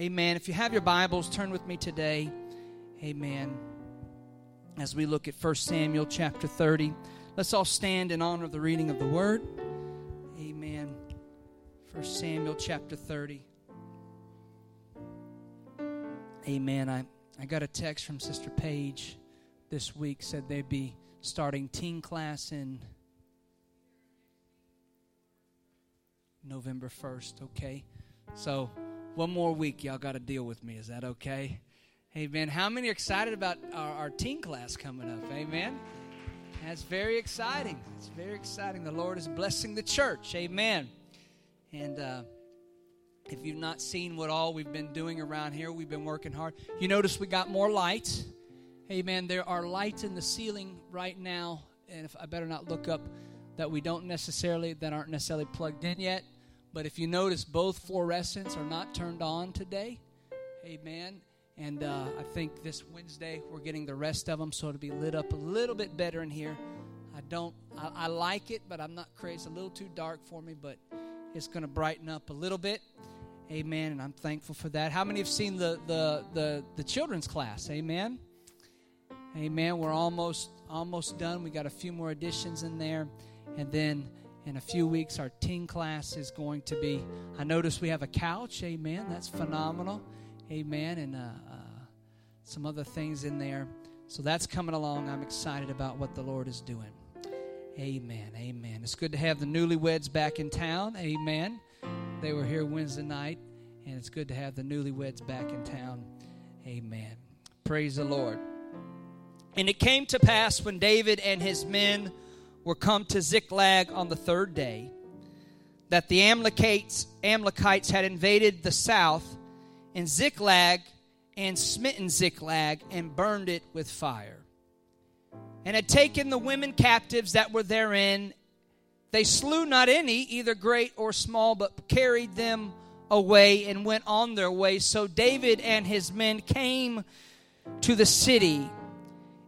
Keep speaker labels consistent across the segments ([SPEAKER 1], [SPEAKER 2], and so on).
[SPEAKER 1] Amen. If you have your Bibles, turn with me today. Amen. As we look at 1 Samuel chapter 30, let's all stand in honor of the reading of the word. Amen. 1 Samuel chapter 30. Amen. I, I got a text from Sister Paige this week, said they'd be starting teen class in November 1st, okay? So, one more week, y'all got to deal with me. Is that okay? Hey, Amen. How many are excited about our, our teen class coming up? Amen. That's very exciting. It's very exciting. The Lord is blessing the church. Amen. And uh, if you've not seen what all we've been doing around here, we've been working hard. You notice we got more lights. Amen. There are lights in the ceiling right now, and if I better not look up that we don't necessarily that aren't necessarily plugged in yet. But if you notice, both fluorescents are not turned on today. Amen. And uh, I think this Wednesday we're getting the rest of them, so it'll be lit up a little bit better in here. I don't, I, I like it, but I'm not crazy. It's a little too dark for me, but it's going to brighten up a little bit. Amen. And I'm thankful for that. How many have seen the the the, the children's class? Amen. Amen. We're almost almost done. We got a few more additions in there, and then in a few weeks, our teen class is going to be. I notice we have a couch. Amen. That's phenomenal. Amen. And uh, uh, some other things in there. So that's coming along. I'm excited about what the Lord is doing. Amen. Amen. It's good to have the newlyweds back in town. Amen. They were here Wednesday night, and it's good to have the newlyweds back in town. Amen. Praise the Lord. And it came to pass when David and his men were come to Ziklag on the third day, that the Amalekites, Amalekites had invaded the south in Ziklag and smitten Ziklag and burned it with fire, and had taken the women captives that were therein. They slew not any, either great or small, but carried them away and went on their way. So David and his men came to the city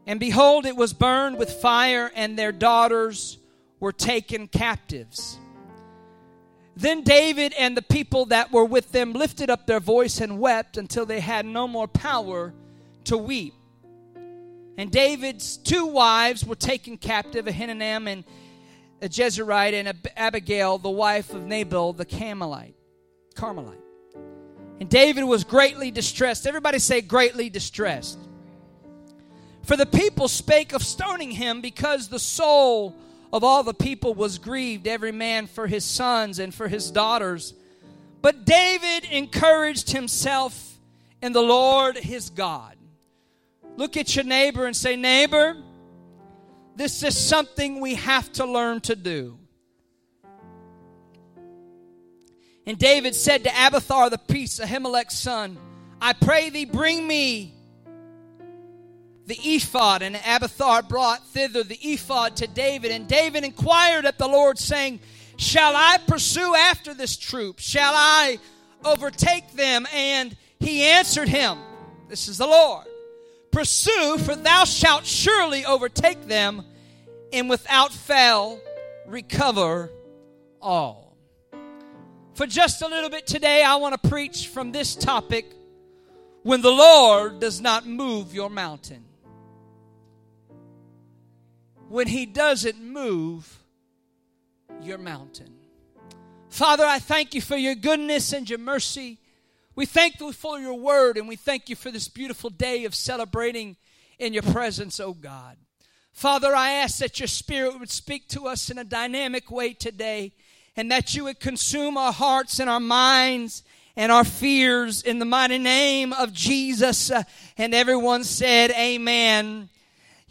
[SPEAKER 1] and behold, it was burned with fire, and their daughters were taken captives. Then David and the people that were with them lifted up their voice and wept until they had no more power to weep. And David's two wives were taken captive, Ahinoam and a Jezreelite, and Abigail, the wife of Nabal the Carmelite. Carmelite. And David was greatly distressed. Everybody say greatly distressed. For the people spake of stoning him because the soul of all the people was grieved, every man for his sons and for his daughters. But David encouraged himself in the Lord his God. Look at your neighbor and say, Neighbor, this is something we have to learn to do. And David said to Abiathar the priest, Ahimelech's son, I pray thee, bring me the ephod, and Abiathar brought thither the ephod to David. And David inquired at the Lord, saying, Shall I pursue after this troop? Shall I overtake them? And he answered him, This is the Lord. Pursue, for thou shalt surely overtake them, and without fail recover all. For just a little bit today, I want to preach from this topic when the Lord does not move your mountain when He doesn't move your mountain. Father, I thank you for your goodness and your mercy. We thank you for your word, and we thank you for this beautiful day of celebrating in your presence, oh God. Father, I ask that your spirit would speak to us in a dynamic way today, and that you would consume our hearts and our minds and our fears in the mighty name of Jesus. Uh, and everyone said, Amen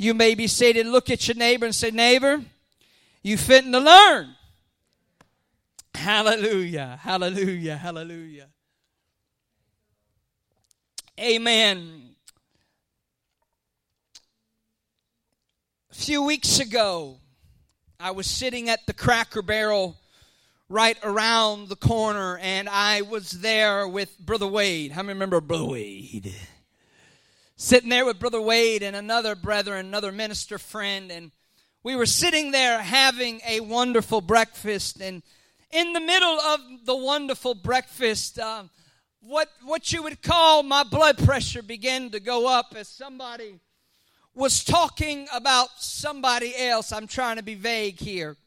[SPEAKER 1] you may be seated. Look at your neighbor and say, Neighbor, you fitting to learn. Hallelujah, hallelujah, hallelujah. Amen. A few weeks ago, I was sitting at the Cracker Barrel right around the corner, and I was there with Brother Wade. How many remember Brother Wade? Sitting there with Brother Wade and another brother, another minister friend, and we were sitting there having a wonderful breakfast. And in the middle of the wonderful breakfast, uh, what, what you would call my blood pressure began to go up as somebody was talking about somebody else. I'm trying to be vague here.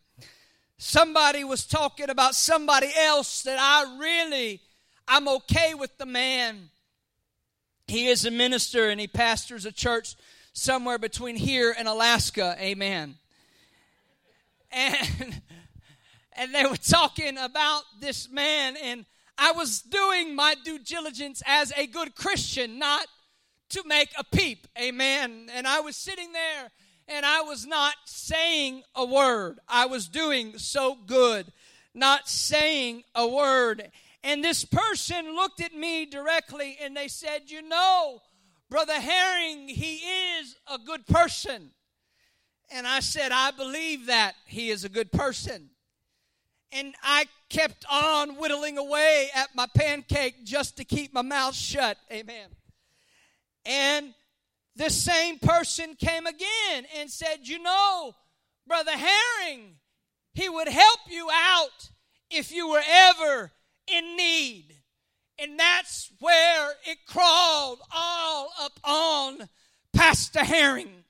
[SPEAKER 1] Somebody was talking about somebody else that I really, I'm okay with the man. He is a minister and he pastors a church somewhere between here and Alaska. Amen. And and they were talking about this man and I was doing my due diligence as a good Christian, not to make a peep. Amen. And I was sitting there and I was not saying a word. I was doing so good, not saying a word. And this person looked at me directly and they said, You know, Brother Herring, he is a good person. And I said, I believe that he is a good person. And I kept on whittling away at my pancake just to keep my mouth shut. Amen. And the same person came again and said, You know, Brother Herring, he would help you out if you were ever in need. And that's where it crawled all up on Pastor Herring.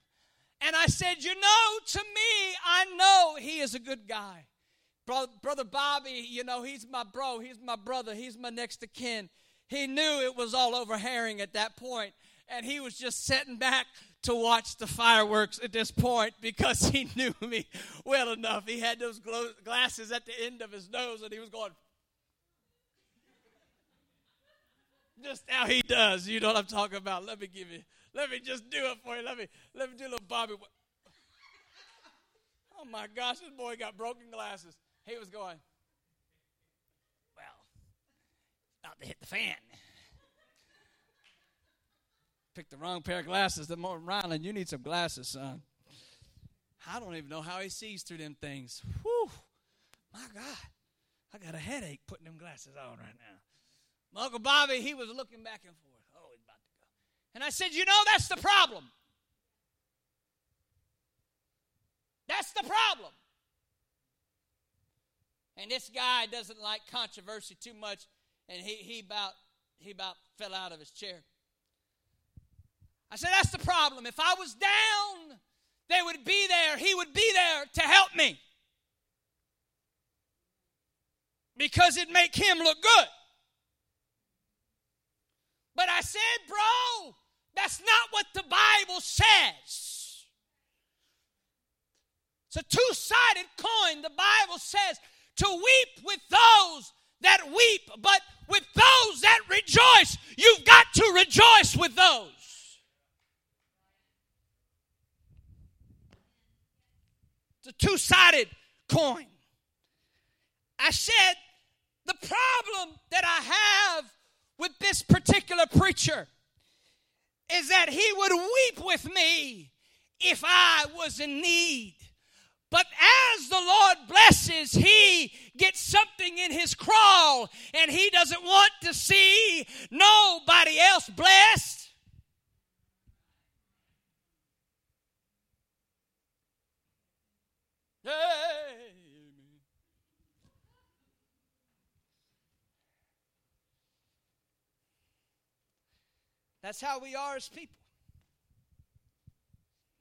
[SPEAKER 1] And I said, You know, to me, I know he is a good guy. Brother, brother Bobby, you know, he's my bro, he's my brother, he's my next of kin. He knew it was all over Herring at that point and he was just sitting back to watch the fireworks at this point because he knew me well enough. He had those glasses at the end of his nose, and he was going. Just how he does, you know what I'm talking about. Let me give you, let me just do it for you. Let me, let me do a little Bobby. Oh my gosh, this boy got broken glasses. He was going, well, about to hit the fan picked the wrong pair of glasses. The more Ryland, you need some glasses, son. I don't even know how he sees through them things. Whew. My God. I got a headache putting them glasses on right now. My Uncle Bobby, he was looking back and forth. Oh, he's about to go. And I said, You know, that's the problem. That's the problem. And this guy doesn't like controversy too much, and he, he about he about fell out of his chair. I said, That's the problem. If I was down, they would be there. He would be there to help me. Because it'd make him look good. But I said, Bro, that's not what the Bible says. It's a two sided coin. The Bible says to weep with those that weep, but with those that rejoice, you've got to rejoice with those. It's a two sided coin. I said, the problem that I have with this particular preacher is that he would weep with me if I was in need. But as the Lord blesses, he gets something in his crawl and he doesn't want to see nobody else blessed. Amen. That's how we are as people.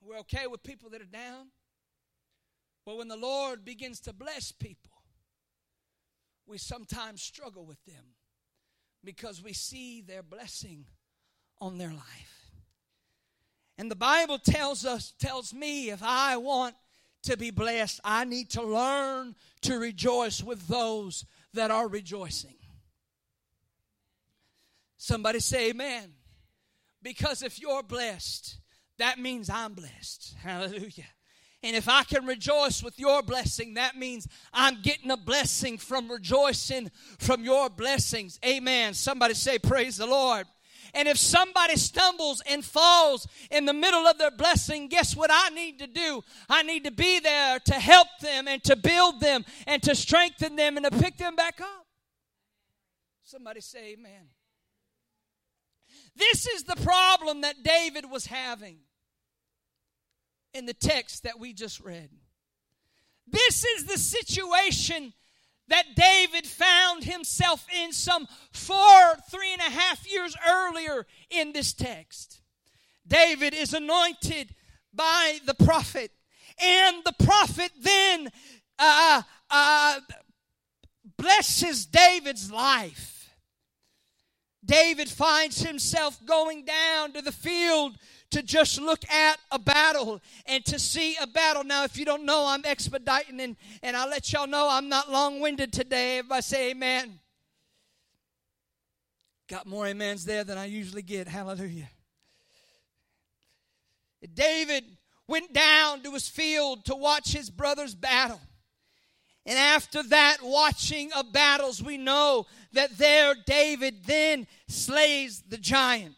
[SPEAKER 1] We're okay with people that are down. But when the Lord begins to bless people, we sometimes struggle with them because we see their blessing on their life. And the Bible tells us, tells me, if I want to be blessed, I need to learn to rejoice with those that are rejoicing. Somebody say amen. Because if you're blessed, that means I'm blessed. Hallelujah. And if I can rejoice with your blessing, that means I'm getting a blessing from rejoicing from your blessings. Amen. Somebody say, Praise the Lord. And if somebody stumbles and falls in the middle of their blessing, guess what I need to do? I need to be there to help them and to build them and to strengthen them and to pick them back up. Somebody say, Amen. This is the problem that David was having in the text that we just read. This is the situation that David found himself in some four, three and a half years earlier in this text. David is anointed by the prophet, and the prophet then uh, uh, blesses David's life. David finds himself going down to the field to just look at a battle and to see a battle. Now, if you don't know, I'm expediting and, and I'll let y'all know I'm not long winded today. If I say amen, got more amens there than I usually get. Hallelujah. David went down to his field to watch his brother's battle. And after that, watching of battles, we know that there David then slays the giant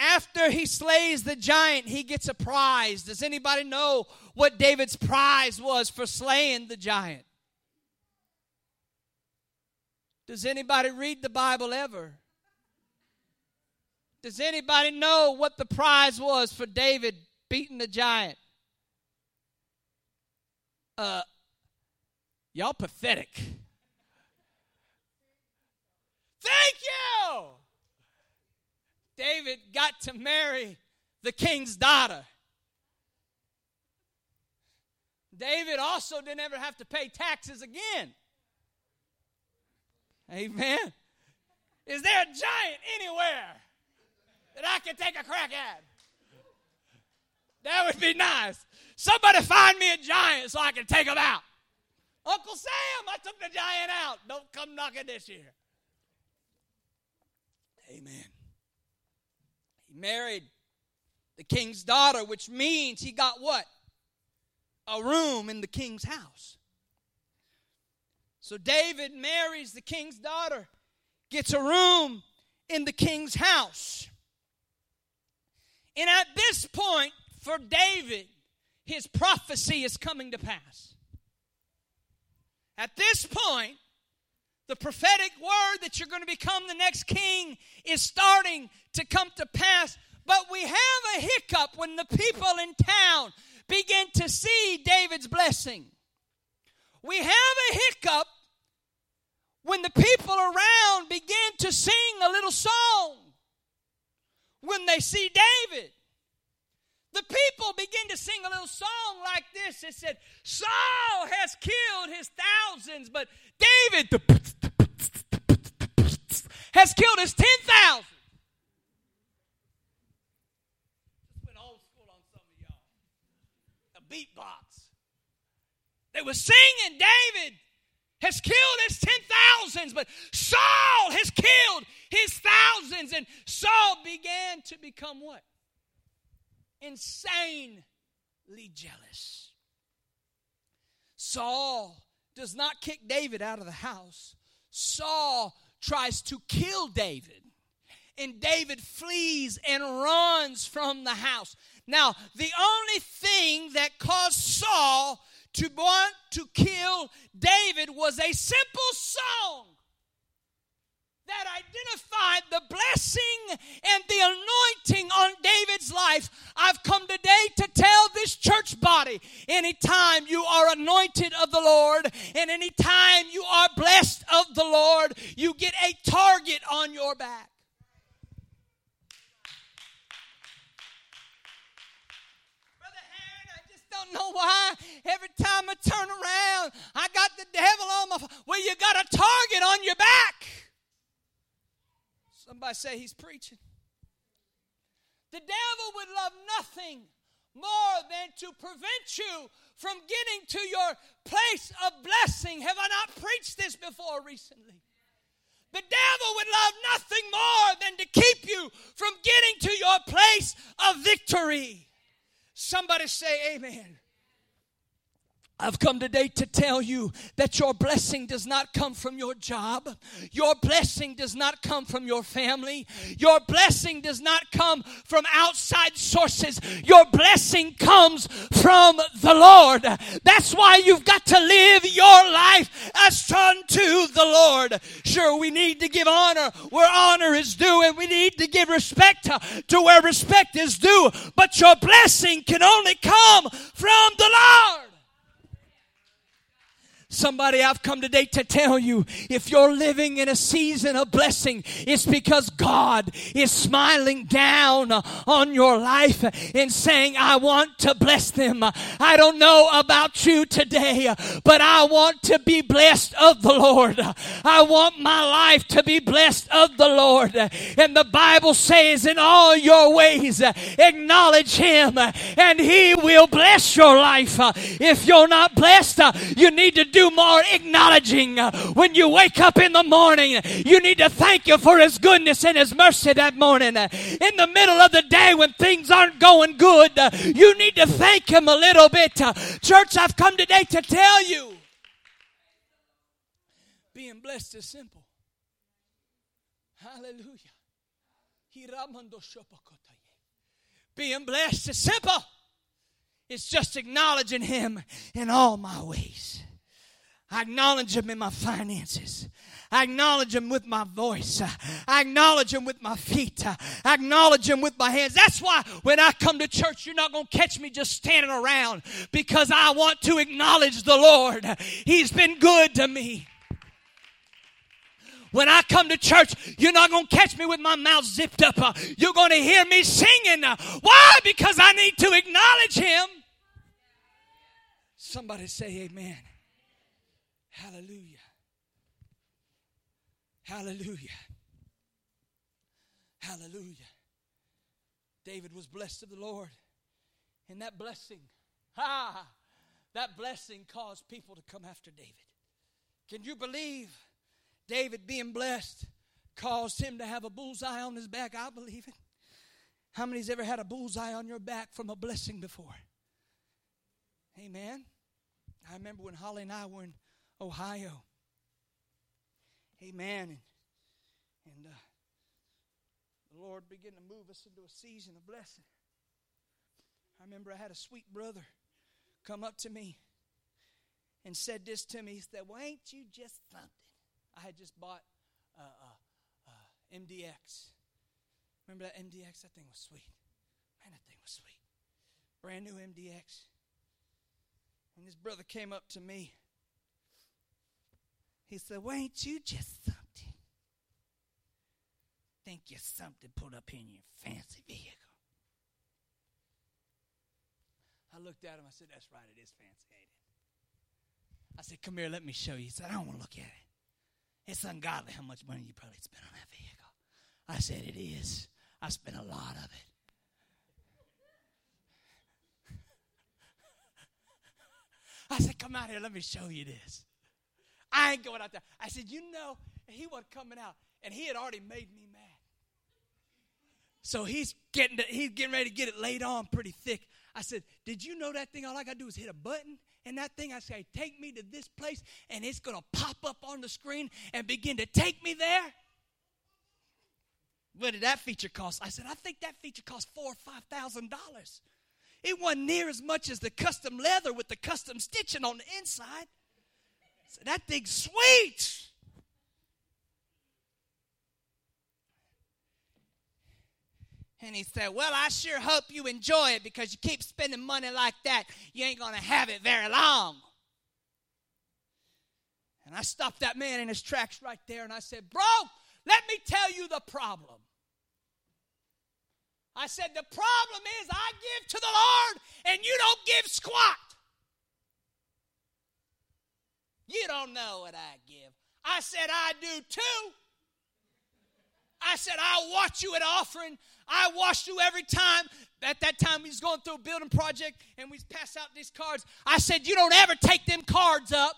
[SPEAKER 1] after he slays the giant, he gets a prize. Does anybody know what David's prize was for slaying the giant? Does anybody read the Bible ever? Does anybody know what the prize was for David beating the giant? Uh, y'all pathetic. Thank you. David got to marry the king's daughter. David also didn't ever have to pay taxes again. Amen. Is there a giant anywhere that I can take a crack at? That would be nice. Somebody find me a giant so I can take him out. Uncle Sam, I took the giant out. Don't come knocking this year. Amen. He married the king's daughter, which means he got what? A room in the king's house. So David marries the king's daughter, gets a room in the king's house. And at this point, for David, his prophecy is coming to pass. At this point, the prophetic word that you're going to become the next king is starting to come to pass. But we have a hiccup when the people in town begin to see David's blessing. We have a hiccup when the people around begin to sing a little song when they see David. The people begin to sing a little song like this. It said, Saul has killed his thousands, but David has killed his ten thousand. Just went old school on some of y'all. A beatbox. They were singing, David has killed his ten thousands, but Saul has killed his thousands. And Saul began to become what? Insanely jealous. Saul does not kick David out of the house. Saul tries to kill David. And David flees and runs from the house. Now, the only thing that caused Saul to want to kill David was a simple song that identified the blessing and the anointing on David's life. I've come today to tell this church body anytime you are anointed of the Lord and anytime you are blessed of the Lord, you get a target on your back. Brother I just don't know why every time I turn around, I got the devil on my. Well, you got a target on your back. Somebody say he's preaching. The devil would love nothing more than to prevent you from getting to your place of blessing. Have I not preached this before recently? The devil would love nothing more than to keep you from getting to your place of victory. Somebody say, Amen. I've come today to tell you that your blessing does not come from your job. Your blessing does not come from your family. Your blessing does not come from outside sources. Your blessing comes from the Lord. That's why you've got to live your life as unto the Lord. Sure, we need to give honor where honor is due, and we need to give respect to where respect is due. But your blessing can only come from the Lord. Somebody, I've come today to tell you if you're living in a season of blessing, it's because God is smiling down on your life and saying, I want to bless them. I don't know about you today, but I want to be blessed of the Lord. I want my life to be blessed of the Lord. And the Bible says, in all your ways, acknowledge Him and He will bless your life. If you're not blessed, you need to do do more acknowledging. When you wake up in the morning, you need to thank you for His goodness and His mercy that morning. In the middle of the day when things aren't going good, you need to thank Him a little bit. Church, I've come today to tell you being blessed is simple. Hallelujah. Being blessed is simple. It's just acknowledging Him in all my ways. I acknowledge Him in my finances. I acknowledge Him with my voice. I acknowledge Him with my feet. I acknowledge Him with my hands. That's why when I come to church, you're not going to catch me just standing around because I want to acknowledge the Lord. He's been good to me. When I come to church, you're not going to catch me with my mouth zipped up. You're going to hear me singing. Why? Because I need to acknowledge Him. Somebody say, Amen. Hallelujah. Hallelujah. Hallelujah. David was blessed of the Lord. And that blessing, ha, that blessing caused people to come after David. Can you believe David being blessed caused him to have a bullseye on his back? I believe it. How many's ever had a bullseye on your back from a blessing before? Amen. I remember when Holly and I were in Ohio. Amen. And, and uh, the Lord began to move us into a season of blessing. I remember I had a sweet brother come up to me and said this to me. He said, Well, ain't you just something? I had just bought uh, uh, uh, MDX. Remember that MDX? That thing was sweet. Man, that thing was sweet. Brand new MDX. And this brother came up to me he said, Well, ain't you just something? Think you're something put up in your fancy vehicle. I looked at him. I said, That's right. It is fancy, ain't it? I said, Come here. Let me show you. He said, I don't want to look at it. It's ungodly how much money you probably spent on that vehicle. I said, It is. I spent a lot of it. I said, Come out here. Let me show you this. I ain't going out there. I said, You know, he wasn't coming out, and he had already made me mad. So he's getting to, he's getting ready to get it laid on pretty thick. I said, Did you know that thing? All I got to do is hit a button, and that thing, I say, Take me to this place, and it's to pop up on the screen and begin to take me there. What did that feature cost? I said, I think that feature cost four or five thousand dollars. It wasn't near as much as the custom leather with the custom stitching on the inside. So that thing's sweet. And he said, Well, I sure hope you enjoy it because you keep spending money like that. You ain't going to have it very long. And I stopped that man in his tracks right there and I said, Bro, let me tell you the problem. I said, The problem is I give to the Lord and you don't give squat. You don't know what I give. I said, I do too. I said, I'll watch you at offering. I watched you every time. At that time, we was going through a building project and we pass out these cards. I said, You don't ever take them cards up.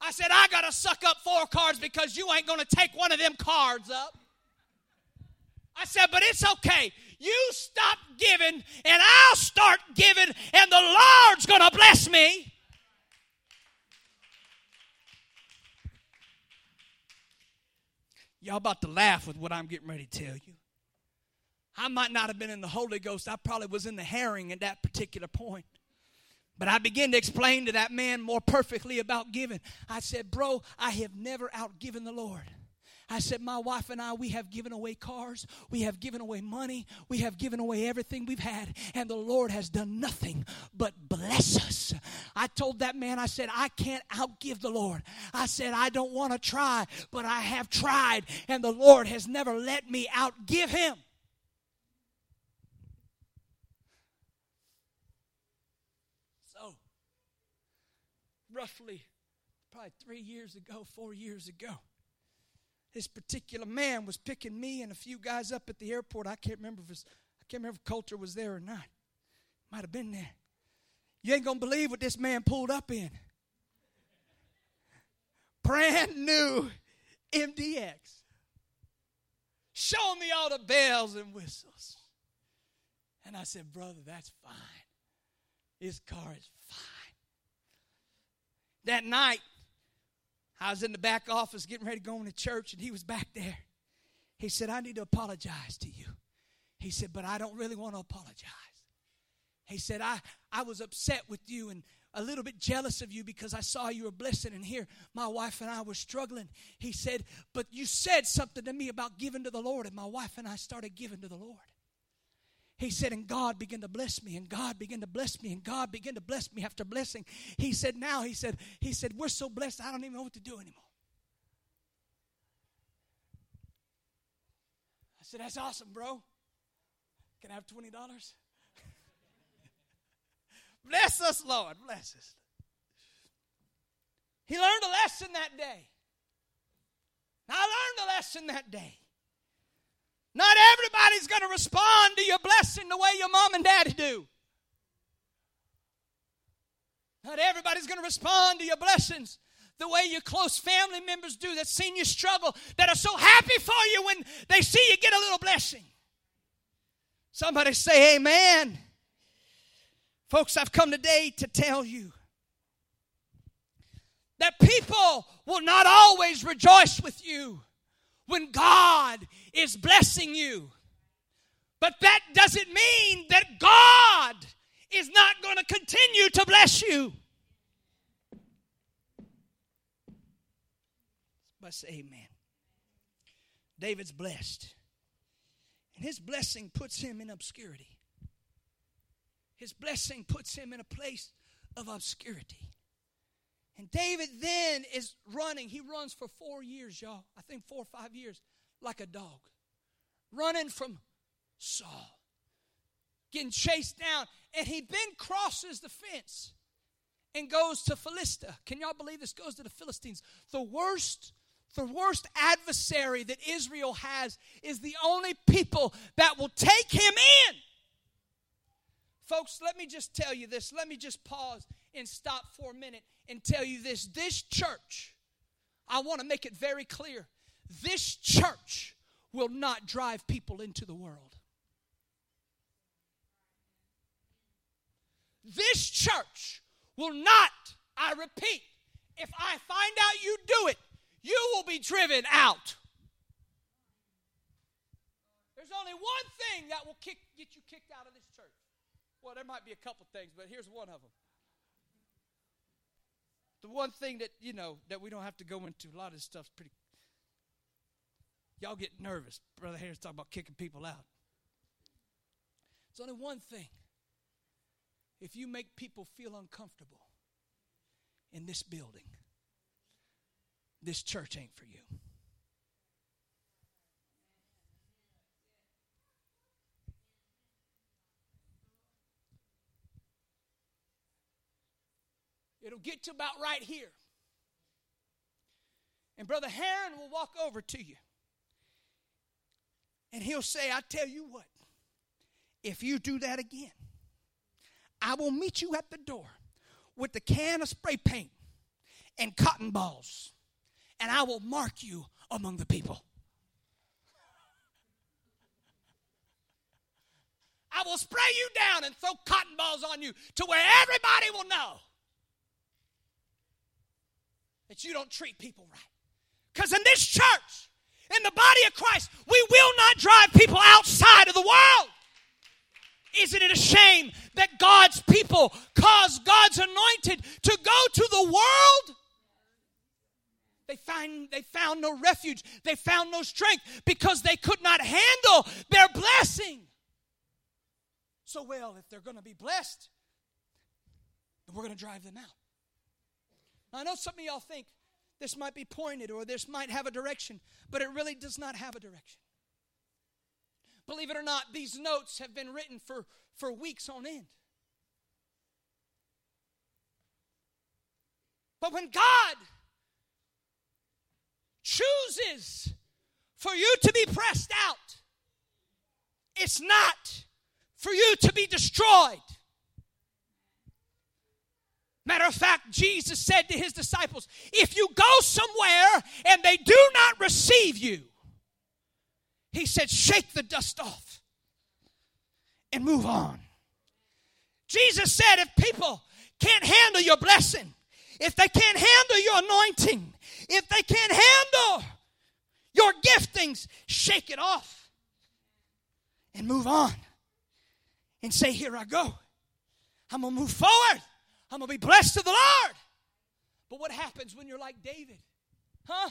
[SPEAKER 1] I said, I got to suck up four cards because you ain't going to take one of them cards up. I said, but it's okay. You stop giving and I'll start giving and the Lord's going to bless me. Y'all about to laugh with what I'm getting ready to tell you. I might not have been in the Holy Ghost. I probably was in the herring at that particular point. But I began to explain to that man more perfectly about giving. I said, Bro, I have never outgiven the Lord. I said, My wife and I, we have given away cars, we have given away money, we have given away everything we've had, and the Lord has done nothing but bless us. I told that man, I said, I can't outgive the Lord. I said, I don't want to try, but I have tried, and the Lord has never let me outgive him. So, roughly, probably three years ago, four years ago, this particular man was picking me and a few guys up at the airport. I can't remember if was, I can't remember if Coulter was there or not. Might have been there. You ain't gonna believe what this man pulled up in. Brand new MDX. Show me all the bells and whistles. And I said, Brother, that's fine. This car is fine. That night, I was in the back office getting ready to go into church, and he was back there. He said, I need to apologize to you. He said, but I don't really want to apologize. He said, I, I was upset with you and a little bit jealous of you because I saw you were blessing, and here my wife and I were struggling. He said, But you said something to me about giving to the Lord, and my wife and I started giving to the Lord. He said, and God began to bless me, and God began to bless me, and God began to bless me after blessing. He said, now he said, he said, we're so blessed, I don't even know what to do anymore. I said, that's awesome, bro. Can I have $20? bless us, Lord. Bless us. He learned a lesson that day. I learned a lesson that day. Not everybody's going to respond to your blessing the way your mom and daddy do. Not everybody's going to respond to your blessings the way your close family members do that seen you struggle, that are so happy for you when they see you get a little blessing. Somebody say, Amen. Folks, I've come today to tell you that people will not always rejoice with you when God is blessing you. But that doesn't mean that God is not going to continue to bless you. But say amen. David's blessed. And his blessing puts him in obscurity. His blessing puts him in a place of obscurity. And David then is running. He runs for four years, y'all. I think four or five years, like a dog. Running from Saul. Getting chased down. And he then crosses the fence and goes to Philistia. Can y'all believe this? Goes to the Philistines. The worst, the worst adversary that Israel has is the only people that will take him in. Folks, let me just tell you this. Let me just pause and stop for a minute and tell you this. This church, I want to make it very clear this church will not drive people into the world. This church will not, I repeat, if I find out you do it, you will be driven out. There's only one thing that will kick, get you kicked out of this church. Well, there might be a couple things, but here's one of them. The one thing that, you know, that we don't have to go into, a lot of this stuff's pretty. Y'all get nervous. Brother Harris talking about kicking people out. It's only one thing. If you make people feel uncomfortable in this building, this church ain't for you. It'll get to about right here. And Brother Herring will walk over to you. And he'll say, I tell you what, if you do that again, I will meet you at the door with the can of spray paint and cotton balls, and I will mark you among the people. I will spray you down and throw cotton balls on you to where everybody will know that you don't treat people right. Because in this church, in the body of Christ, we will not drive people outside of the world. Isn't it a shame that God's people cause God's anointed to go to the world? They find they found no refuge. They found no strength because they could not handle their blessing. So well, if they're going to be blessed, then we're going to drive them out. I know some of y'all think this might be pointed or this might have a direction, but it really does not have a direction. Believe it or not, these notes have been written for, for weeks on end. But when God chooses for you to be pressed out, it's not for you to be destroyed. Matter of fact, Jesus said to his disciples, If you go somewhere and they do not receive you, he said, Shake the dust off and move on. Jesus said, If people can't handle your blessing, if they can't handle your anointing, if they can't handle your giftings, shake it off and move on and say, Here I go. I'm going to move forward. I'm going to be blessed of the Lord. But what happens when you're like David? Huh?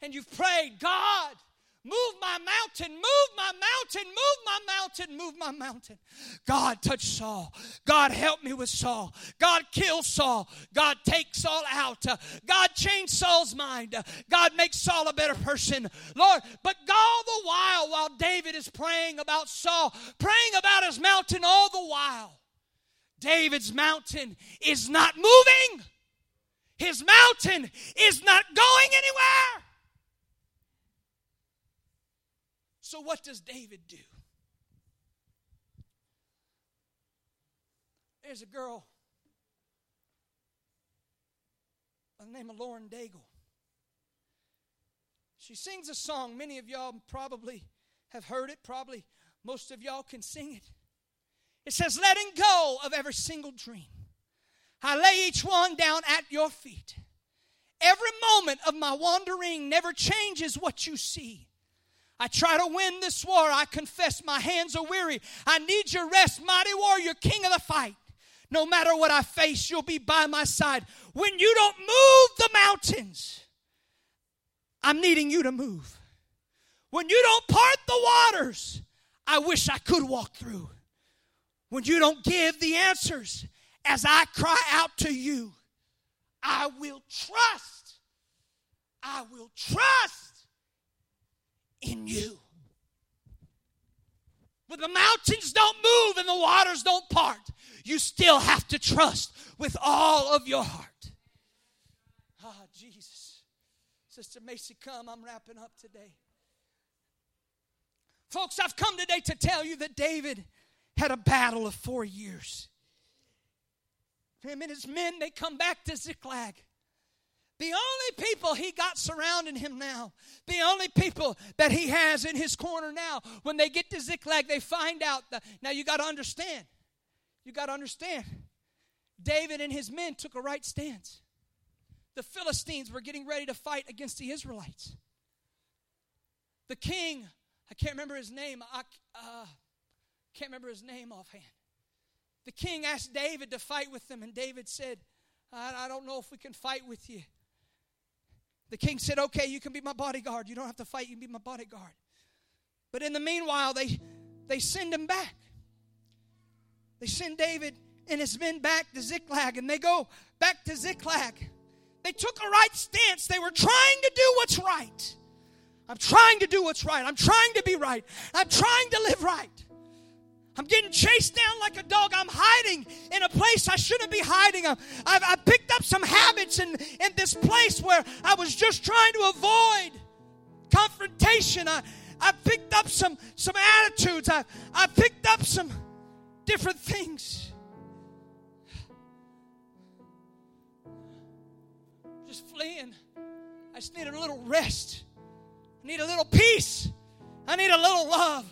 [SPEAKER 1] And you've prayed, God, Move my mountain, move my mountain, move my mountain, move my mountain. God, touch Saul. God, help me with Saul. God, kill Saul. God, take Saul out. God, change Saul's mind. God, make Saul a better person. Lord, but all the while, while David is praying about Saul, praying about his mountain all the while, David's mountain is not moving. His mountain is not going anywhere. So, what does David do? There's a girl by the name of Lauren Daigle. She sings a song. Many of y'all probably have heard it. Probably most of y'all can sing it. It says, Letting go of every single dream. I lay each one down at your feet. Every moment of my wandering never changes what you see. I try to win this war. I confess my hands are weary. I need your rest, mighty warrior, king of the fight. No matter what I face, you'll be by my side. When you don't move the mountains, I'm needing you to move. When you don't part the waters, I wish I could walk through. When you don't give the answers as I cry out to you, I will trust. I will trust in you. When the mountains don't move and the waters don't part, you still have to trust with all of your heart. Ah, Jesus. Sister Macy, come. I'm wrapping up today. Folks, I've come today to tell you that David had a battle of four years. Him and his men, they come back to Ziklag. The only people he got surrounding him now, the only people that he has in his corner now, when they get to Ziklag, they find out that. Now you got to understand. You got to understand. David and his men took a right stance. The Philistines were getting ready to fight against the Israelites. The king, I can't remember his name, uh, can't remember his name offhand. The king asked David to fight with them, and David said, I, I don't know if we can fight with you. The king said, Okay, you can be my bodyguard. You don't have to fight, you can be my bodyguard. But in the meanwhile, they, they send him back. They send David and his men back to Ziklag, and they go back to Ziklag. They took a right stance. They were trying to do what's right. I'm trying to do what's right. I'm trying to be right. I'm trying to live right. I'm getting chased down like a dog. I'm hiding in a place I shouldn't be hiding. I've, I've picked up some habits in, in this place where I was just trying to avoid confrontation. I, I picked up some, some attitudes. I, I picked up some different things. Just fleeing. I just need a little rest. I need a little peace. I need a little love.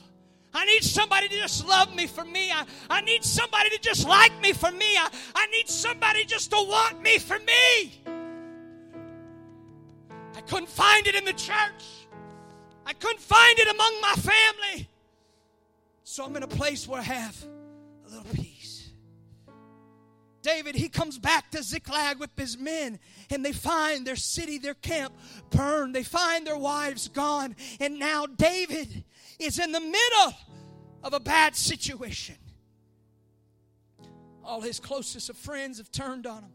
[SPEAKER 1] I need somebody to just love me for me. I, I need somebody to just like me for me. I, I need somebody just to want me for me. I couldn't find it in the church. I couldn't find it among my family. So I'm in a place where I have a little peace.
[SPEAKER 2] David, he comes back to Ziklag with his men, and they find their city, their camp burned. They find their wives gone. And now David is in the middle of a bad situation. All his closest of friends have turned on him.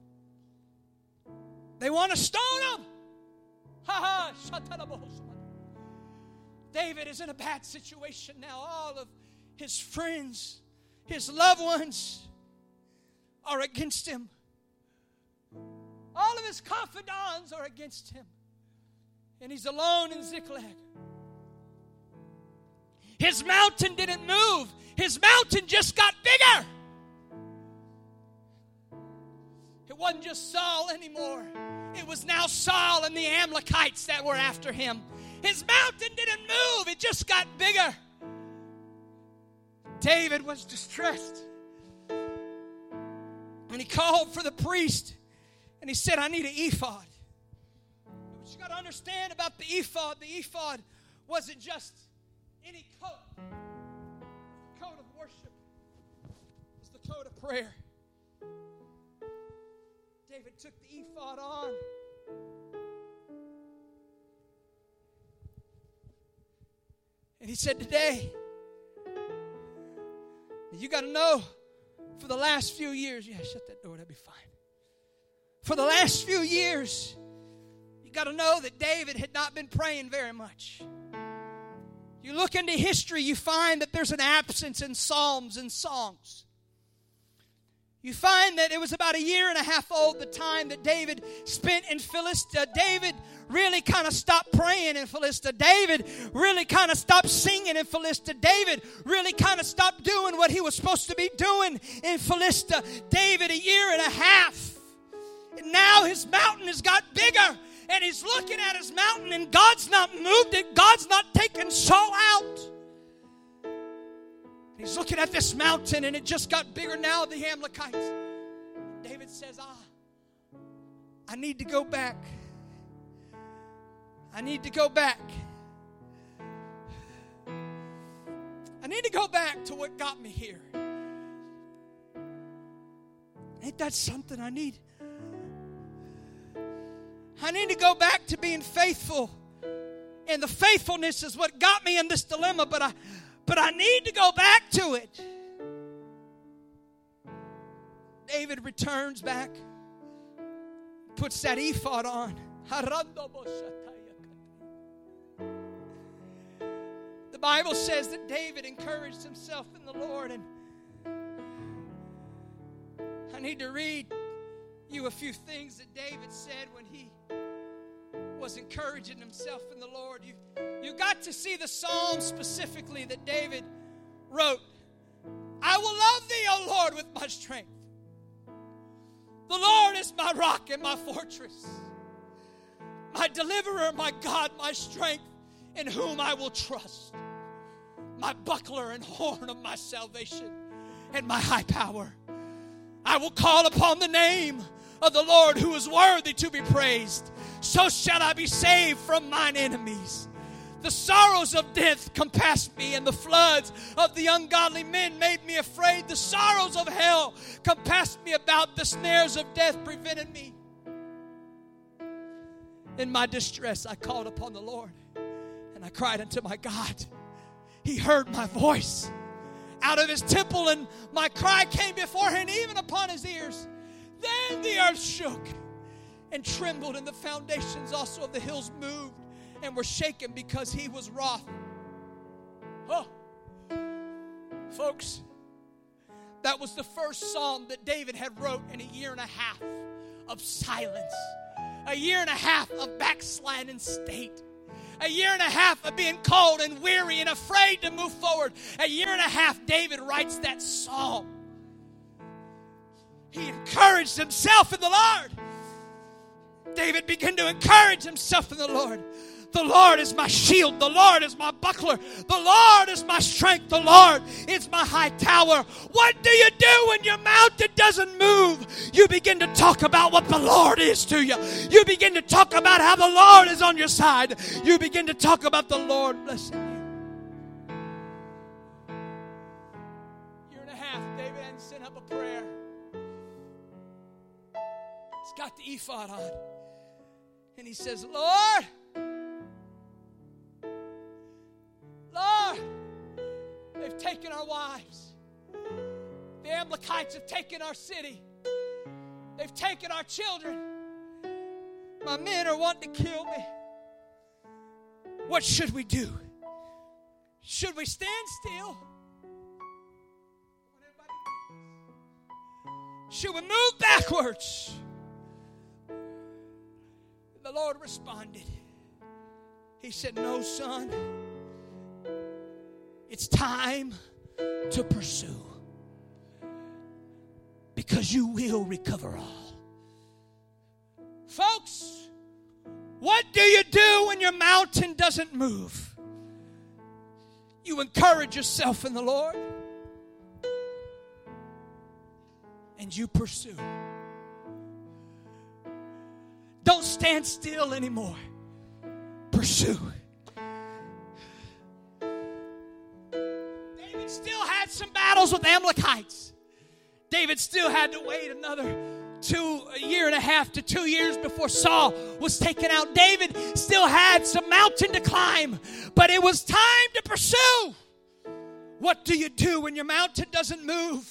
[SPEAKER 2] They want to stone him. Ha ha! David is in a bad situation now. All of his friends, his loved ones, are against him. All of his confidants are against him. And he's alone in Ziklag. His mountain didn't move, his mountain just got bigger. It wasn't just Saul anymore. It was now Saul and the Amalekites that were after him. His mountain didn't move, it just got bigger. David was distressed. And he called for the priest and he said, I need an ephod. What you got to understand about the ephod, the ephod wasn't just any coat. The coat of worship. It's the coat of prayer. David took the ephod on. And he said, Today, you got to know for the last few years, yeah, shut that door, that'd be fine. For the last few years, you got to know that David had not been praying very much. You look into history, you find that there's an absence in psalms and songs. You find that it was about a year and a half old the time that David spent in Philistia. David really kind of stopped praying in Philistia. David really kind of stopped singing in Philistia. David really kind of stopped doing what he was supposed to be doing in Philistia. David, a year and a half. And now his mountain has got bigger. And he's looking at his mountain, and God's not moved it. God's not taking Saul out. He's looking at this mountain and it just got bigger now, the Amalekites. David says, Ah, I need to go back. I need to go back. I need to go back to what got me here. Ain't that something I need? I need to go back to being faithful. And the faithfulness is what got me in this dilemma, but I, but I need to go back to it. David returns back, puts that ephod on. The Bible says that David encouraged himself in the Lord, and I need to read you a few things that David said when he was encouraging himself in the Lord. You, you got to see the psalm specifically that David wrote. I will love thee, O Lord, with my strength. The Lord is my rock and my fortress, my deliverer, my God, my strength, in whom I will trust, my buckler and horn of my salvation, and my high power. I will call upon the name of the Lord who is worthy to be praised so shall I be saved from mine enemies. The sorrows of death compassed me, and the floods of the ungodly men made me afraid. The sorrows of hell compassed me about. The snares of death prevented me. In my distress, I called upon the Lord, and I cried unto my God. He heard my voice out of his temple, and my cry came before him, even upon his ears. Then the earth shook and trembled, and the foundations also of the hills moved and were shaken because he was wroth. Oh, folks, that was the first psalm that David had wrote in a year and a half of silence, a year and a half of backsliding state. A year and a half of being cold and weary and afraid to move forward. A year and a half, David writes that psalm. He encouraged himself in the Lord. David began to encourage himself in the Lord. The Lord is my shield. The Lord is my buckler. The Lord is my strength. The Lord is my high tower. What do you do when your mountain doesn't move? You begin to talk about what the Lord is to you. You begin to talk about how the Lord is on your side. You begin to talk about the Lord blessing Got the ephod on. And he says, Lord, Lord, they've taken our wives. The Amalekites have taken our city. They've taken our children. My men are wanting to kill me. What should we do? Should we stand still? Should we move backwards? The Lord responded. He said, No, son. It's time to pursue because you will recover all. Folks, what do you do when your mountain doesn't move? You encourage yourself in the Lord and you pursue. Don't stand still anymore. Pursue. David still had some battles with Amalekites. David still had to wait another two a year and a half to two years before Saul was taken out. David still had some mountain to climb, but it was time to pursue. What do you do when your mountain doesn't move?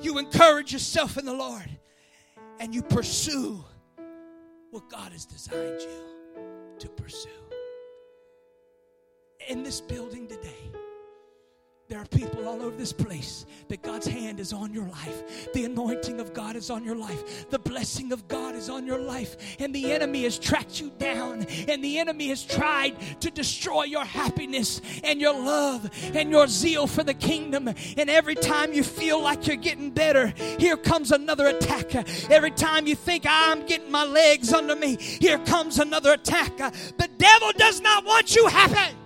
[SPEAKER 2] You encourage yourself in the Lord and you pursue what God has designed you to pursue. In this building today, there are people all over this place that God's hand is on your life. The anointing of God is on your life. The blessing of God is on your life. And the enemy has tracked you down. And the enemy has tried to destroy your happiness and your love and your zeal for the kingdom. And every time you feel like you're getting better, here comes another attack. Every time you think I'm getting my legs under me, here comes another attack. The devil does not want you happy.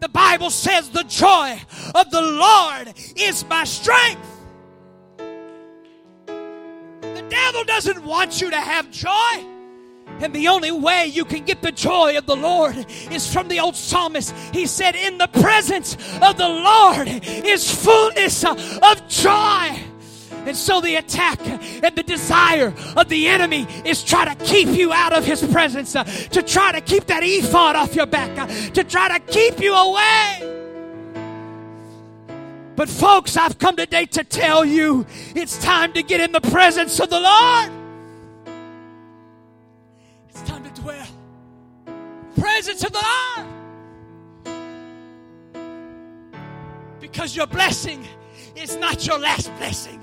[SPEAKER 2] The Bible says, The joy of the Lord is my strength. The devil doesn't want you to have joy. And the only way you can get the joy of the Lord is from the old psalmist. He said, In the presence of the Lord is fullness of joy. And so the attack and the desire of the enemy is try to keep you out of his presence, uh, to try to keep that ephod off your back, uh, to try to keep you away. But, folks, I've come today to tell you it's time to get in the presence of the Lord. It's time to dwell. Presence of the Lord. Because your blessing is not your last blessing.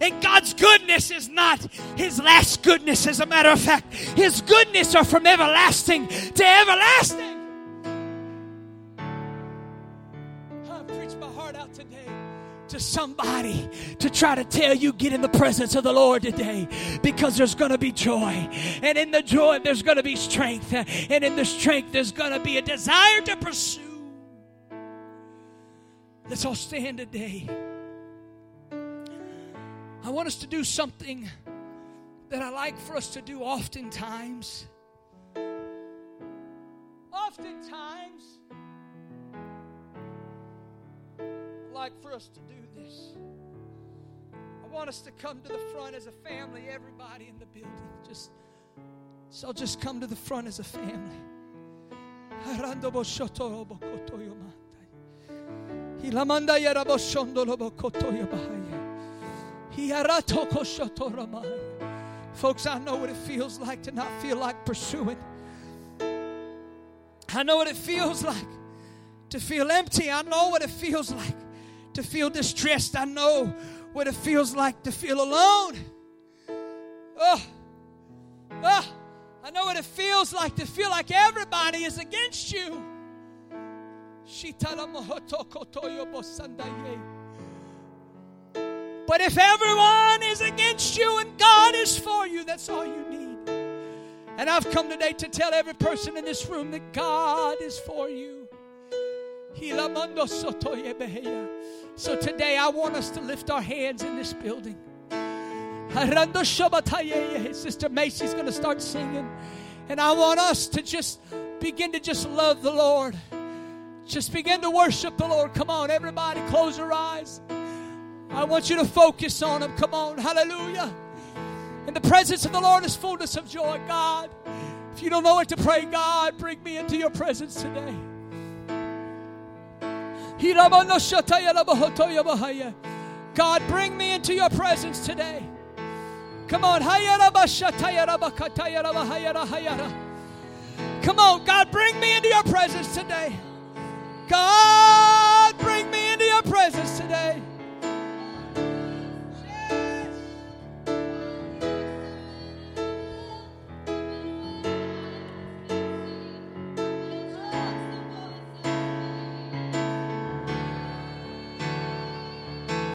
[SPEAKER 2] And God's goodness is not His last goodness, as a matter of fact. His goodness are from everlasting to everlasting. I preached my heart out today to somebody to try to tell you get in the presence of the Lord today because there's going to be joy. And in the joy, there's going to be strength. And in the strength, there's going to be a desire to pursue. Let's all stand today. I want us to do something that I like for us to do oftentimes. Oftentimes, I like for us to do this. I want us to come to the front as a family, everybody in the building. Just so just come to the front as a family. Folks, I know what it feels like to not feel like pursuing. I know what it feels like to feel empty. I know what it feels like to feel distressed. I know what it feels like to feel alone. Oh, oh, I know what it feels like to feel like everybody is against you. But if everyone is against you and God is for you, that's all you need. And I've come today to tell every person in this room that God is for you. So today I want us to lift our hands in this building. Sister Macy's going to start singing. And I want us to just begin to just love the Lord. Just begin to worship the Lord. Come on, everybody, close your eyes. I want you to focus on Him. Come on, hallelujah. In the presence of the Lord is fullness of joy, God. If you don't know what to pray, God, bring me into your presence today. God, bring me into your presence today. Come on. Come on, God, bring me into your presence today. God, bring me into your presence today.